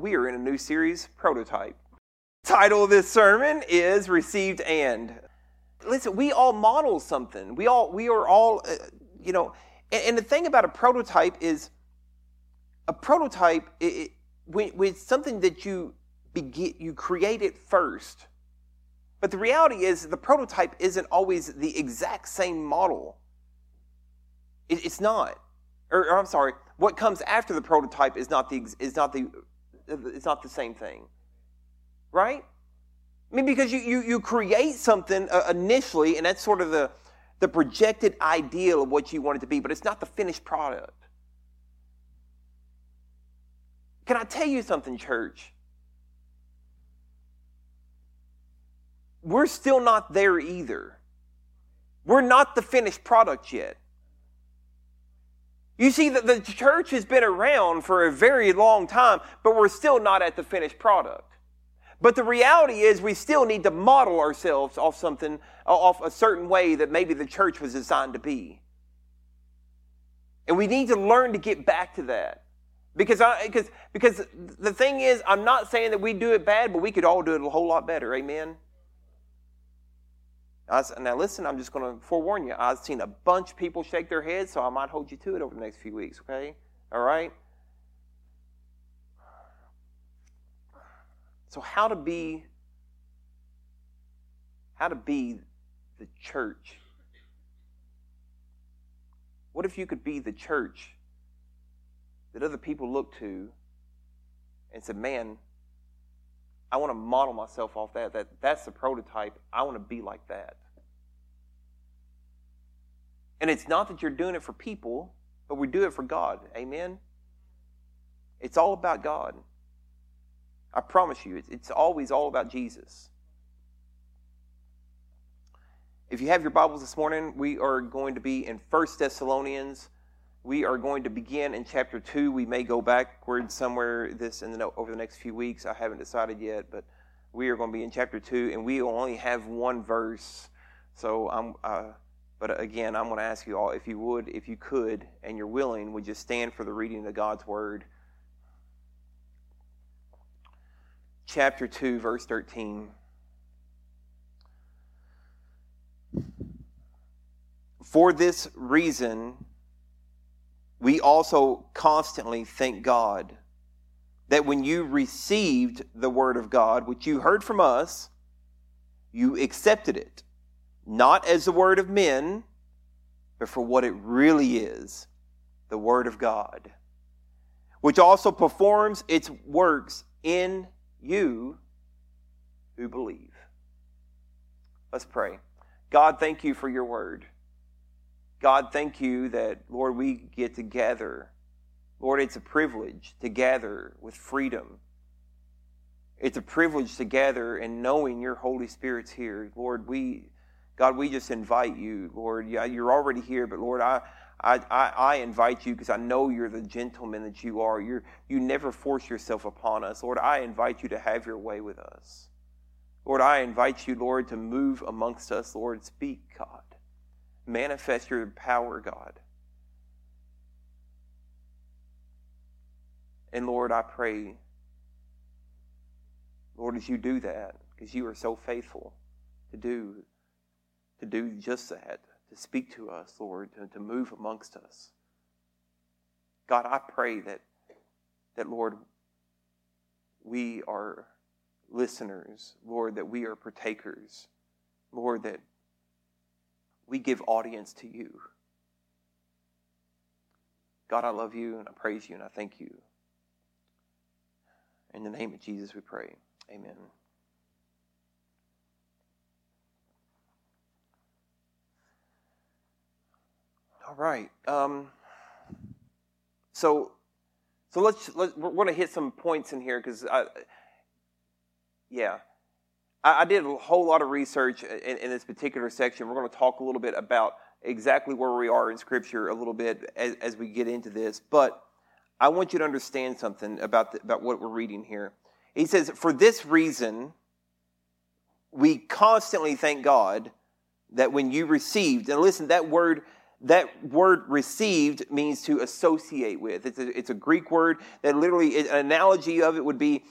We are in a new series, Prototype. Title of this sermon is Received and. Listen, we all model something. We all we are all uh, you know, and, and, the thing about a prototype is a prototype it, it, when, it's something that you begin you create it first. But the reality is the prototype isn't always the exact same model. It, it's not. Or, or I'm sorry, what comes after the prototype is not the is not the it's not the same thing. Right? I mean, because you, you, you create something uh, initially, and that's sort of the, the projected ideal of what you want it to be, but it's not the finished product. Can I tell you something, church? We're still not there either. We're not the finished product yet. You see, that the church has been around for a very long time, but we're still not at the finished product. But the reality is, we still need to model ourselves off something, off a certain way that maybe the church was designed to be. And we need to learn to get back to that. Because, I, because, because the thing is, I'm not saying that we do it bad, but we could all do it a whole lot better. Amen? Was, now, listen, I'm just going to forewarn you. I've seen a bunch of people shake their heads, so I might hold you to it over the next few weeks, okay? All right? So, how to be how to be the church? What if you could be the church that other people look to and said, "Man, I want to model myself off that. That that's the prototype. I want to be like that." And it's not that you're doing it for people, but we do it for God. Amen. It's all about God. I promise you, it's always all about Jesus. If you have your Bibles this morning, we are going to be in 1 Thessalonians. We are going to begin in chapter 2. We may go backwards somewhere this in the, over the next few weeks. I haven't decided yet, but we are going to be in chapter 2, and we only have one verse. So I'm, uh, but again, I'm going to ask you all if you would, if you could, and you're willing, would you stand for the reading of God's word? chapter 2, verse 13. For this reason, we also constantly thank God that when you received the word of God, which you heard from us, you accepted it, not as the word of men, but for what it really is the word of God, which also performs its works in you who believe. Let's pray. God, thank you for your word. God, thank you that, Lord, we get together. Lord, it's a privilege to gather with freedom. It's a privilege to gather and knowing your Holy Spirit's here. Lord, we, God, we just invite you, Lord. Yeah, you're already here, but Lord, I, I, I, I invite you because I know you're the gentleman that you are. you you never force yourself upon us. Lord, I invite you to have your way with us. Lord, I invite you, Lord, to move amongst us. Lord, speak, God. Manifest your power, God. And Lord, I pray, Lord, as you do that, because you are so faithful to do, to do just that to speak to us, Lord, to, to move amongst us. God, I pray that, that, Lord, we are listeners, Lord, that we are partakers, Lord, that we give audience to you. God, I love you and I praise you and I thank you. In the name of Jesus, we pray. Amen. All right. Um, so, so let's, let's we're going to hit some points in here because yeah, I, I, did a whole lot of research in, in this particular section. We're going to talk a little bit about exactly where we are in Scripture a little bit as, as we get into this, but I want you to understand something about the, about what we're reading here. He says, "For this reason, we constantly thank God that when you received." And listen, that word that word received means to associate with. It's a, it's a Greek word that literally, an analogy of it would be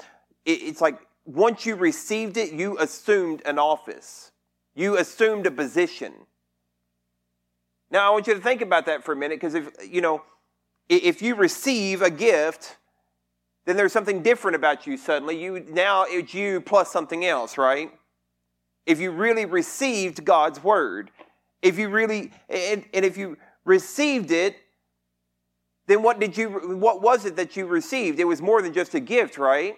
it's like once you received it, you assumed an office, you assumed a position. Now, I want you to think about that for a minute because if, you know, if you receive a gift, then there's something different about you suddenly. You now it's you plus something else, right? If you really received God's word, if you really and, and if you received it, then what did you what was it that you received? It was more than just a gift, right?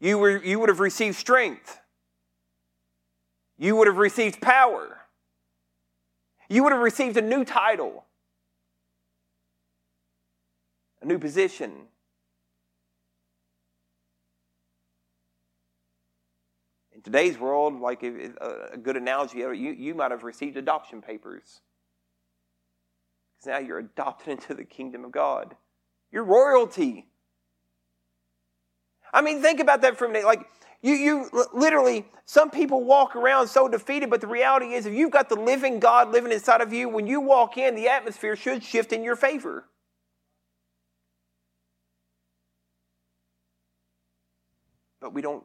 You were you would have received strength. You would have received power. You would have received a new title a new position. In today's world, like uh, a good analogy, you, you might have received adoption papers. Because now you're adopted into the kingdom of God. You're royalty. I mean, think about that for a minute. Like, you, you literally, some people walk around so defeated, but the reality is, if you've got the living God living inside of you, when you walk in, the atmosphere should shift in your favor. But we don't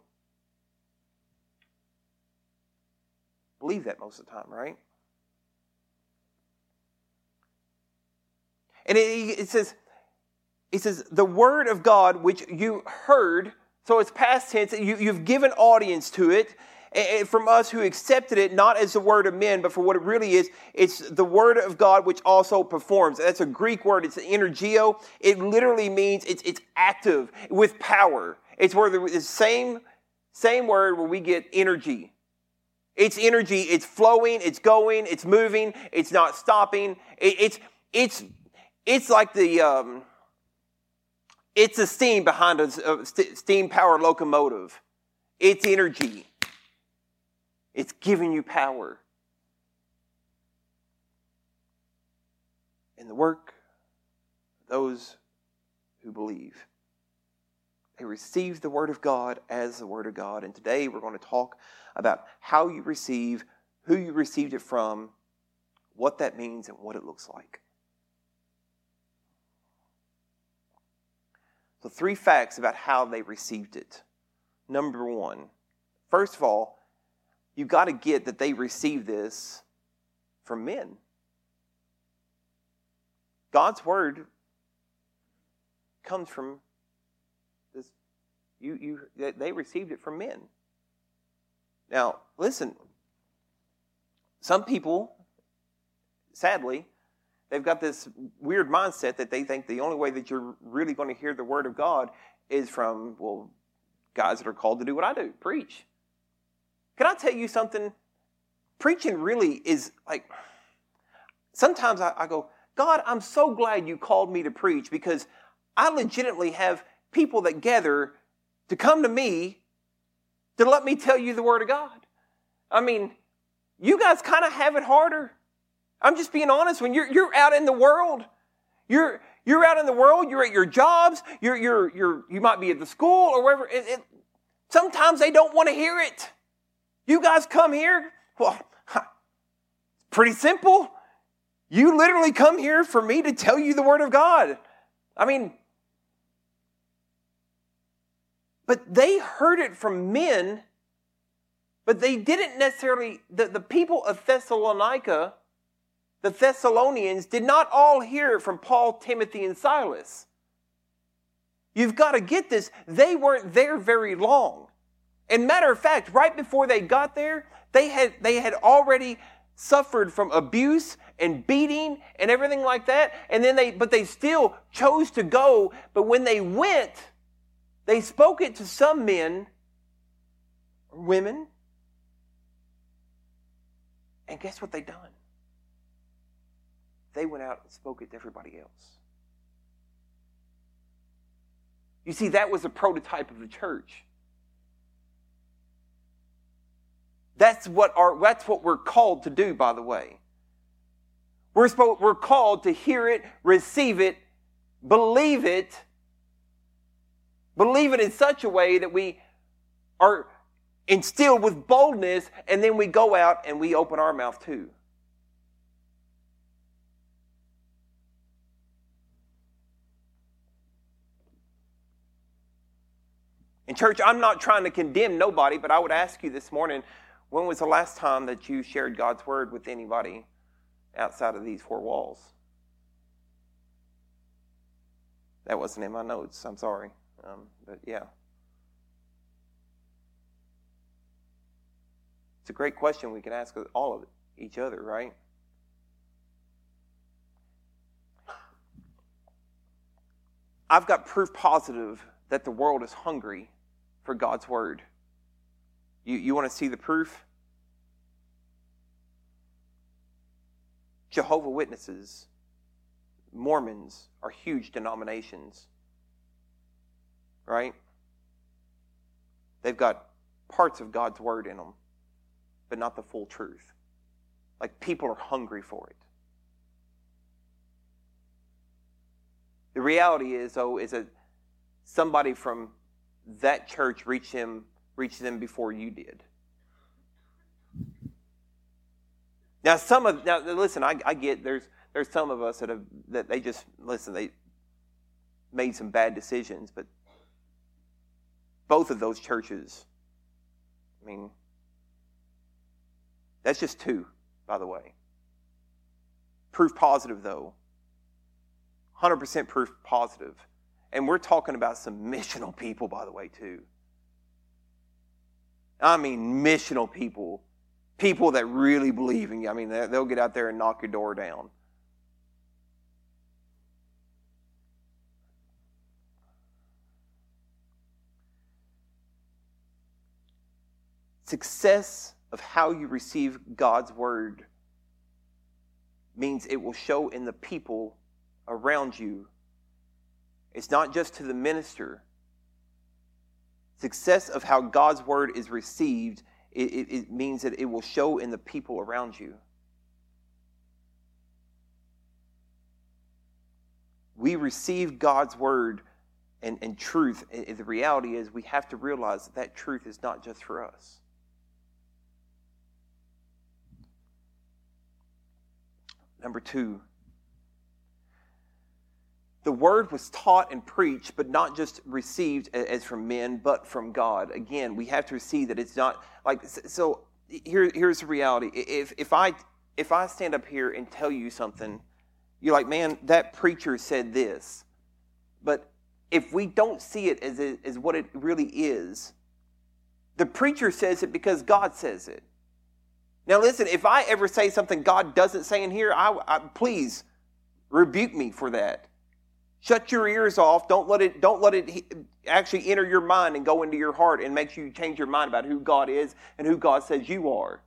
believe that most of the time, right? And it, it says, it says, the word of God which you heard, so it's past tense, you, you've given audience to it, from us who accepted it not as the word of men, but for what it really is, it's the word of God which also performs. That's a Greek word, it's energeo. It literally means it's, it's active with power. It's where the same, same word where we get energy. It's energy, it's flowing, it's going, it's moving, it's not stopping. It, it's, it's, it's like the, um, it's the steam behind a, a steam powered locomotive. It's energy. It's giving you power. In the work those who believe. They receive the Word of God as the Word of God. And today we're going to talk about how you receive, who you received it from, what that means, and what it looks like. So, three facts about how they received it. Number one, first of all, you've got to get that they received this from men. God's Word comes from this. you, you, they received it from men. Now, listen, some people, sadly, they've got this weird mindset that they think the only way that you're really going to hear the word of God is from, well, guys that are called to do what I do preach. Can I tell you something? Preaching really is like, sometimes I, I go, God, I'm so glad you called me to preach because I legitimately have people that gather to come to me to let me tell you the Word of God. I mean, you guys kind of have it harder. I'm just being honest. When you're, you're out in the world, you're, you're out in the world, you're at your jobs, you're, you're, you're, you might be at the school or wherever. It, it, sometimes they don't want to hear it. You guys come here, well, it's pretty simple. You literally come here for me to tell you the Word of God. I mean, But they heard it from men, but they didn't necessarily, the, the people of Thessalonica, the Thessalonians, did not all hear from Paul, Timothy, and Silas. You've got to get this. They weren't there very long. And matter of fact, right before they got there, they had, they had already suffered from abuse and beating and everything like that. And then they, but they still chose to go. But when they went, they spoke it to some men or women. And guess what they done? They went out and spoke it to everybody else. You see, that was a prototype of the church. That's what, our, that's what we're called to do, by the way. We're, supposed, we're called to hear it, receive it, believe it, Believe it in such a way that we are instilled with boldness, and then we go out and we open our mouth too. Church, I'm not trying to condemn nobody, but I would ask you this morning when was the last time that you shared God's word with anybody outside of these four walls? That wasn't in my notes. I'm sorry. Um, but yeah. It's a great question we can ask all of each other, right? I've got proof positive that the world is hungry for God's word. You, you want to see the proof? Jehovah Witnesses, Mormons are huge denominations, right? They've got parts of God's word in them, but not the full truth. Like people are hungry for it. The reality is, though, is that somebody from that church reached him, reached them before you did. Now, some of now listen, I, I get there's there's some of us that have that they just listen, they made some bad decisions, but both of those churches, I mean, that's just two, by the way. Proof positive, though. 100% proof positive. And we're talking about some missional people, by the way, too. I mean, missional people. People that really believe in you. I mean, they'll get out there and knock your door down. Success of how you receive God's word means it will show in the people around you it's not just to the minister. Success of how God's word is received, it, it, it means that it will show in the people around you. We receive God's word and, and truth. And the reality is, we have to realize that that truth is not just for us. Number two, the word was taught and preached, but not just received as from men, but from God. Again, we have to see that it's not like so. Here, here's the reality. If if I if I stand up here and tell you something, you're like, man, that preacher said this. But if we don't see it as, as what it really is, the preacher says it because God says it. Now, listen, if I ever say something God doesn't say in here, I, I please rebuke me for that. Shut your ears off. Don't let it, don't let it actually enter your mind and go into your heart and make you change your mind about who God is and who God says you are.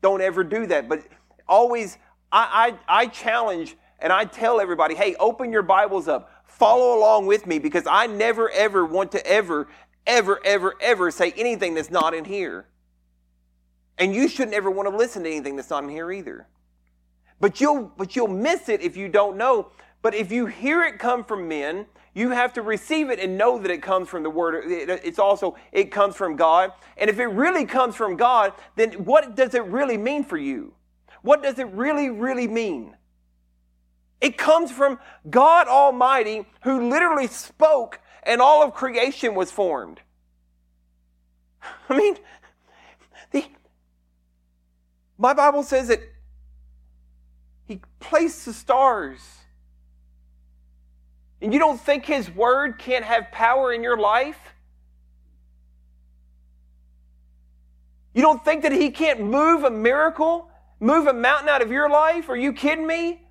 Don't ever do that. But always, I, I, I challenge and I tell everybody, hey, open your Bibles up. Follow along with me because I never, ever want to ever, ever, ever, ever say anything that's not in here. And you shouldn't ever want to listen to anything that's not in here either. But you'll, but you'll miss it if you don't know but if you hear it come from men, you have to receive it and know that it comes from the word. It's also it comes from god. And if it really comes from god then what does it really mean for you? What does it really really mean? It comes from god almighty who literally spoke and all of creation was formed. I mean the my bible says that he placed the stars and you don't think His Word can't have power in your life? You don't think that He can't move a miracle, move a mountain out of your life? Are you kidding me?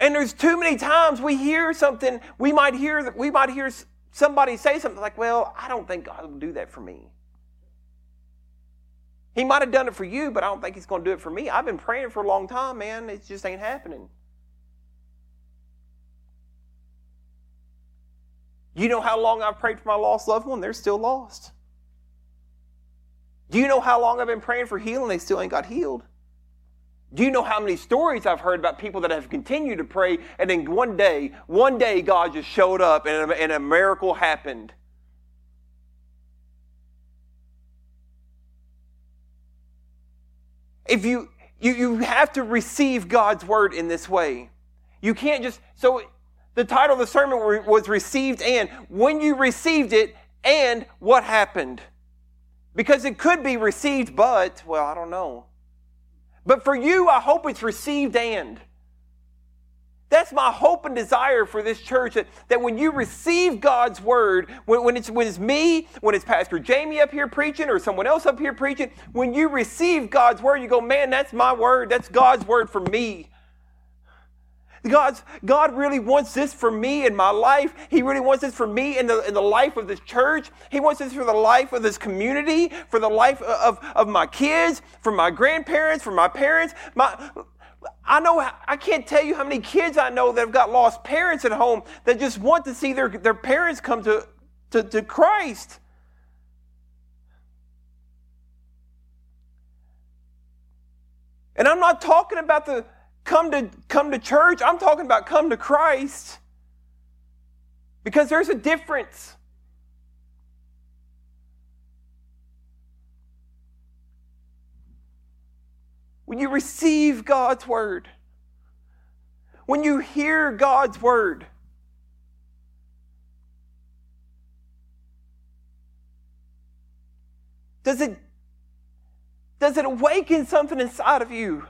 And there's too many times we hear something, we might hear we might hear somebody say something like, "Well, I don't think God will do that for me." He might have done it for you, but I don't think he's going to do it for me. I've been praying for a long time, man. It just ain't happening. You know how long I've prayed for my lost loved one? They're still lost. Do you know how long I've been praying for healing? They still ain't got healed. Do you know how many stories I've heard about people that have continued to pray and then one day, one day God just showed up and a, and a miracle happened? If you, you, you have to receive God's word in this way. You can't just, so The title of the sermon was Received and. When you received it, and what happened? Because it could be received, but, well, I don't know. But for you, I hope it's received and. That's my hope and desire for this church that, that when you receive God's word, when, when, it's, when it's me, when it's Pastor Jamie up here preaching or someone else up here preaching, when you receive God's word, you go, man, that's my word. That's God's word for me. God's, God really wants this for me in my life. He really wants this for me in the, in the life of this church. He wants this for the life of this community, for the life of, of my kids, for my grandparents, for my parents. My, I know, I can't tell you how many kids I know that have got lost parents at home that just want to see their, their parents come to, to, to Christ. And I'm not talking about the come to come to church. I'm talking about come to Christ. Because there's a difference. When you receive God's word, when you hear God's word, does it does it awaken something inside of you?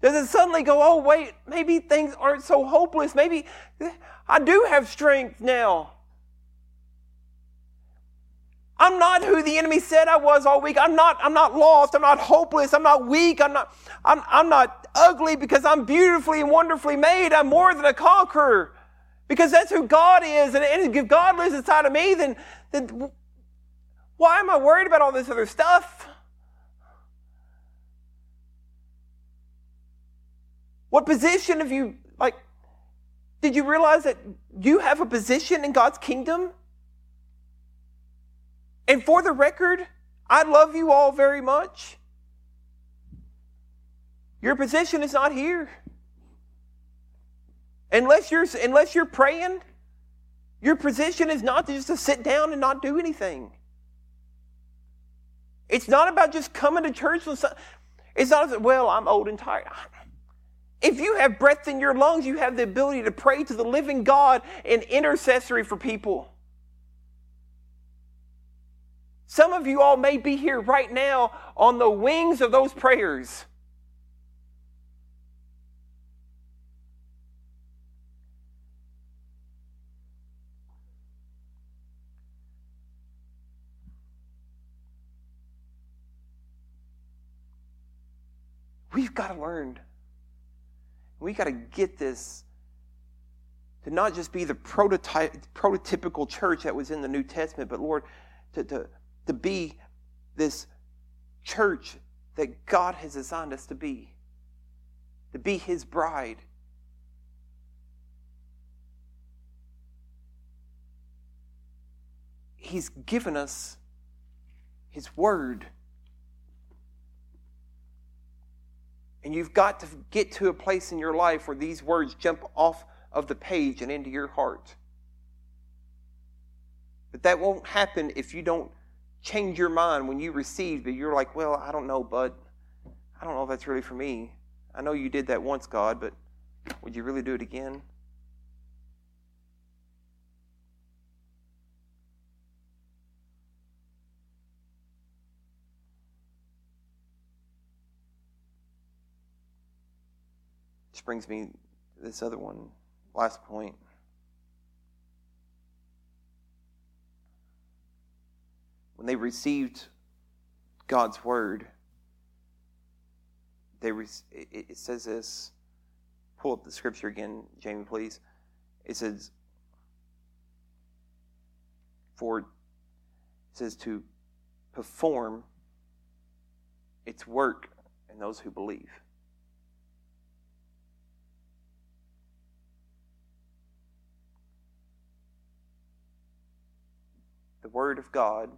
Does it suddenly go, oh, wait, maybe things aren't so hopeless? Maybe I do have strength now. I'm not who the enemy said I was all week. I'm not, I'm not lost. I'm not hopeless. I'm not weak. I'm not, I'm, I'm not ugly because I'm beautifully and wonderfully made. I'm more than a conqueror because that's who God is. And, if God lives inside of me, then, then why am I worried about all this other stuff? What position have you, like, did you realize that you have a position in God's kingdom? And for the record, I love you all very much. Your position is not here. Unless you're, unless you're praying, your position is not just to sit down and not do anything. It's not about just coming to church. It's not, well, I'm old and tired. If you have breath in your lungs, you have the ability to pray to the living God in intercessory for people. Some of you all may be here right now on the wings of those prayers. We've got to learn we got to get this to not just be the prototype, prototypical church that was in the New Testament, but Lord, to, to, to be this church that God has assigned us to be, to be His bride. He's given us His Word. And you've got to get to a place in your life where these words jump off of the page and into your heart. But that won't happen if you don't change your mind when you receive but you're like, well, I don't know, bud. I don't know if that's really for me. I know you did that once, God, but would you really do it again? Which brings me to this other one, last point. When they received God's word, they re- it says this. Pull up the scripture again, Jamie, please. It says, for it says to perform its work in those who believe. the Word of God,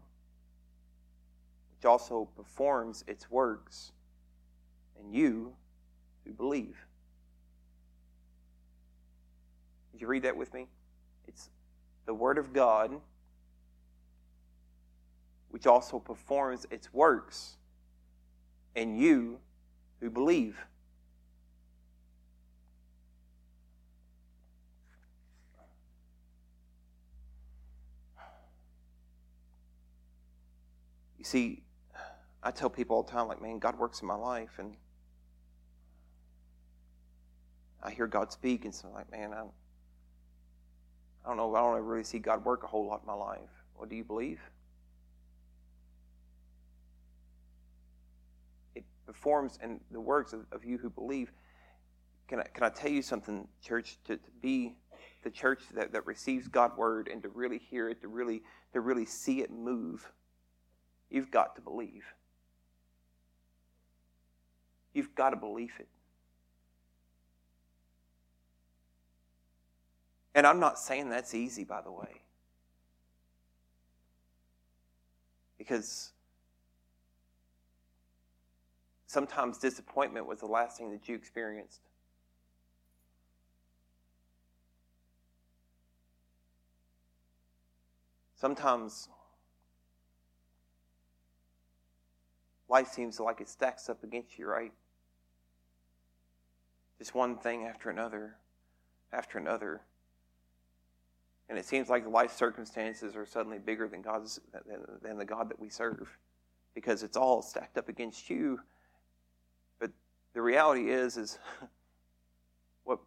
which also performs its works, and you who believe. Did you read that with me? It's the Word of God, which also performs its works, and you who believe. You see, I tell people all the time, like, man, God works in my life, and I hear God speak, and so I'm like, man, I, I don't know, I don't really see God work a whole lot in my life. What do you believe? It performs in the works of, of you who believe. Can I, can I tell you something, church? To, to be the church that, that receives God's word and to really hear it, to really, to really see it move, you've got to believe. You've got to believe it. And I'm not saying that's easy, by the way. Because sometimes disappointment was the last thing that you experienced. Sometimes life seems like it stacks up against you, right? Just one thing after another, after another. And it seems like life circumstances are suddenly bigger than God's than, than the God that we serve. Because it's all stacked up against you. But the reality is is what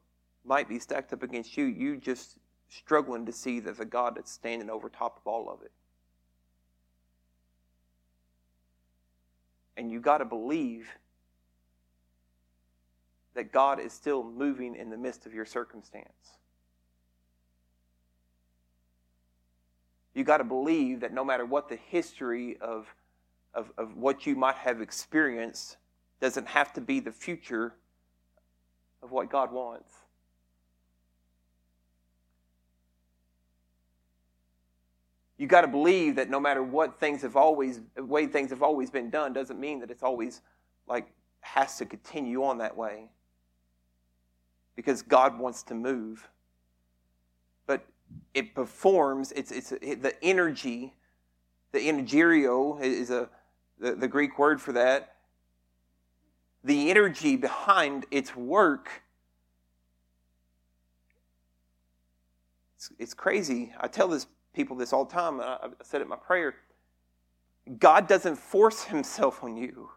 might be stacked up against you, you just struggling to see that the God that's standing over top of all of it. And you got to believe that God is still moving in the midst of your circumstance. You got to believe that no matter what the history of, of, of what you might have experienced, doesn't have to be the future of what God wants. You got to believe that no matter what things have always, way things have always been done, doesn't mean that it's always like has to continue on that way because God wants to move. But it performs, it's, it's the energy, the energerio is a, the, the Greek word for that. The energy behind its work. It's, it's crazy. I tell this people this all the time. I, I said it in my prayer. God doesn't force himself on you.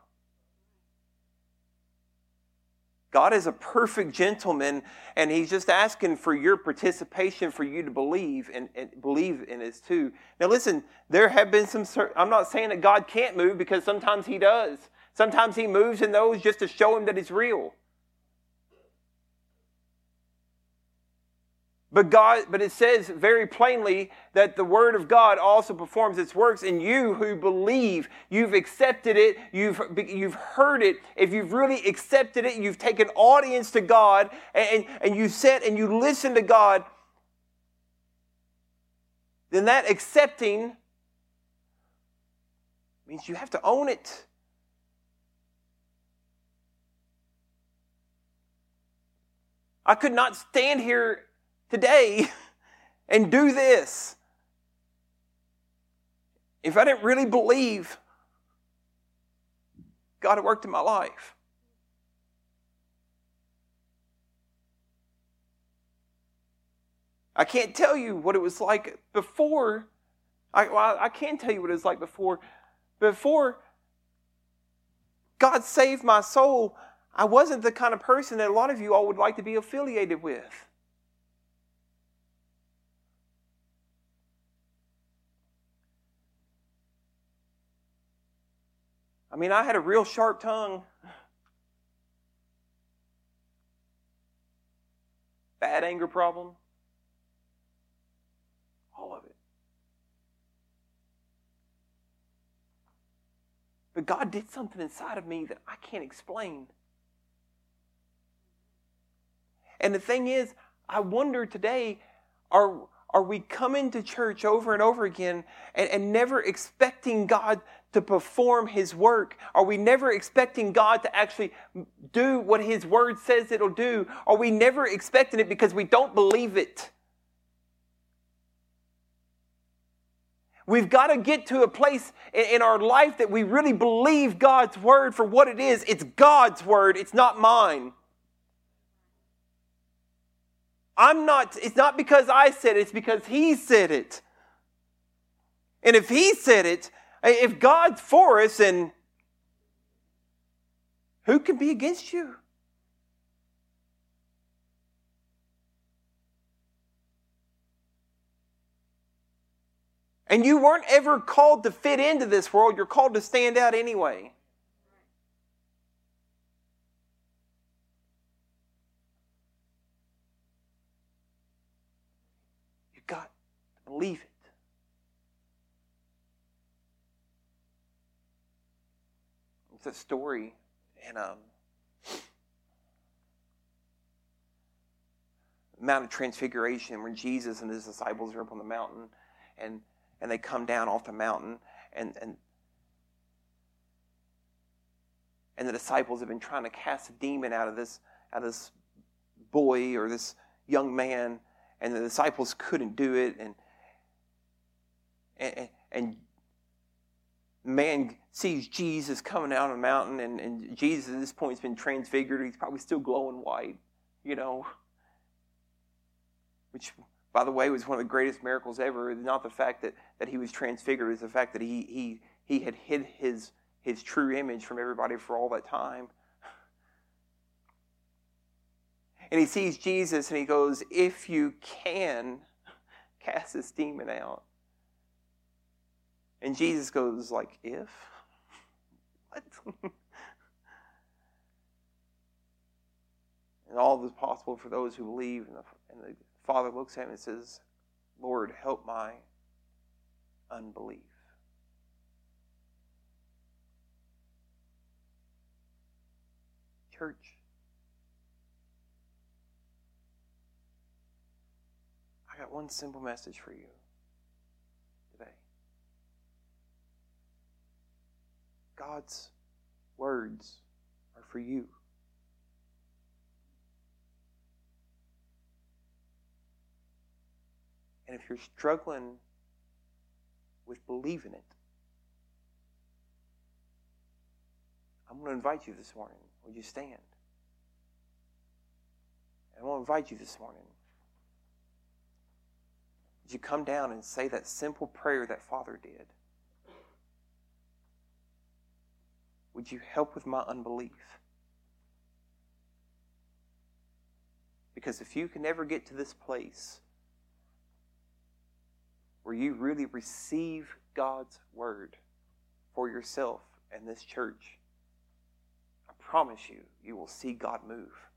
God is a perfect gentleman, and He's just asking for your participation for you to believe and, and, believe in His too. Now, listen, there have been some. I'm not saying that God can't move because sometimes He does. Sometimes He moves in those just to show Him that He's real. But God, but it says very plainly that the word of God also performs its works in you who believe. You've accepted it, you've, you've heard it. If you've really accepted it, you've taken audience to God and, and you sit and you listen to God, then that accepting means you have to own it. I could not stand here today and do this. If I didn't really believe God had worked in my life. I can't tell you what it was like before. I, well, I can tell you what it was like before. Before God saved my soul, I wasn't the kind of person that a lot of you all would like to be affiliated with. Mean, I had a real sharp tongue. Bad anger problem. All of it. But God did something inside of me that I can't explain. And the thing is, I wonder today are, are we coming to church over and over again and, and never expecting God to perform His work? Are we never expecting God to actually do what His Word says it'll do? Are we never expecting it because we don't believe it? We've got to get to a place in our life that we really believe God's Word for what it is. It's God's Word, it's not mine. I'm not, it's not because I said it, it's because He said it. And if He said it, If God's for us, then who can be against you? And you weren't ever called to fit into this world, you're called to stand out anyway. Believe it. It's a story in um, Mount of Transfiguration where Jesus and his disciples are up on the mountain and and they come down off the mountain and and and the disciples have been trying to cast a demon out of this out of this boy or this young man and the disciples couldn't do it and and, and man sees Jesus coming down the mountain and, and Jesus at this point has been transfigured he's probably still glowing white you know which by the way, was one of the greatest miracles ever. Not the fact that, that he was transfigured, is the fact that he, he, he had hid his, his true image from everybody for all that time. And he sees Jesus and he goes, If you can, cast this demon out. And Jesus goes, like, if? What? and all is possible for those who believe. And the, and the Father looks at him and says, Lord, help my unbelief. Church, I got one simple message for you today. God's words are for you. And if you're struggling with believing it, I'm going to invite you this morning. Would you stand? And I want to invite you this morning. Would you come down and say that simple prayer that Father did? Would you help with my unbelief? Because if you can ever get to this place where you really receive God's word for yourself and this church, I promise you, you will see God move.